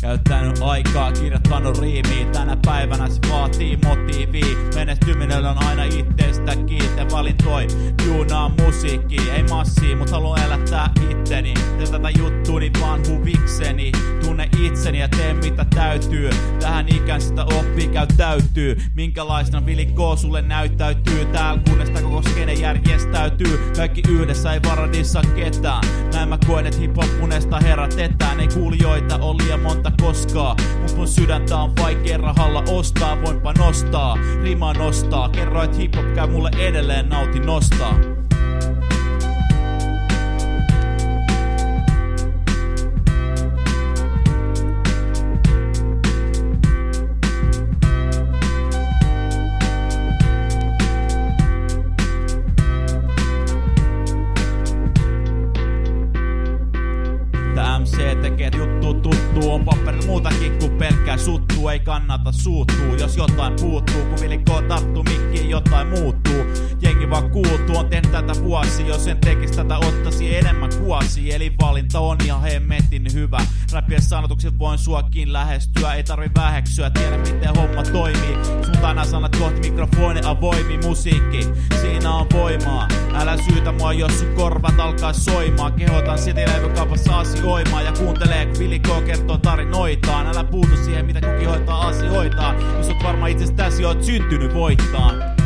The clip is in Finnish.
Käyttänyt aikaa, kirjoittanut riimiä. Tänä päivänä se vaatii motiivi Menestyminen on aina itsestä kiite Valintoi, juunaa musiikki Ei massi, mut haluan elättää täytyy. Tähän ikään sitä oppii käy täytyy. Minkälaisena Vili K sulle näyttäytyy? Täällä kunnesta koko skene järjestäytyy Kaikki yhdessä ei varadissa ketään. Näin mä koen et hip herätetään. Ei kuulijoita ole liian monta koskaa Mut mun sydäntä on vaikea rahalla ostaa. Voinpa nostaa, rima nostaa. Kerro et hip hop käy mulle edelleen nauti nostaa On paperilla muutakin kuin pelkkää suttu Ei kannata suuttuu, jos jotain puuttuu. Kun vilikko tattu mikki jotain muuttuu. Jengi vaan kuultuu, on tehnyt tätä vuosi. Jos en tekis tätä ottasi enemmän kuosi. Eli valinta on ihan hemmetin hyvä. Rappien sanotukset voin suakin lähestyä. Ei tarvi väheksyä, tiedä miten homma toimii Sun tänä sanat kohti mikrofoni avoimi musiikki. Siinä on voimaa. Älä syytä mua, jos sun korvat alkaa soimaan. Kehotan silti levykaupassa asioimaan Ja kuuntelee, kun Billy K kertoo tarinoitaan. Älä puutu siihen, mitä kukin hoitaa asioitaan Jos oot varma itsestäsi, oot syntynyt voittaa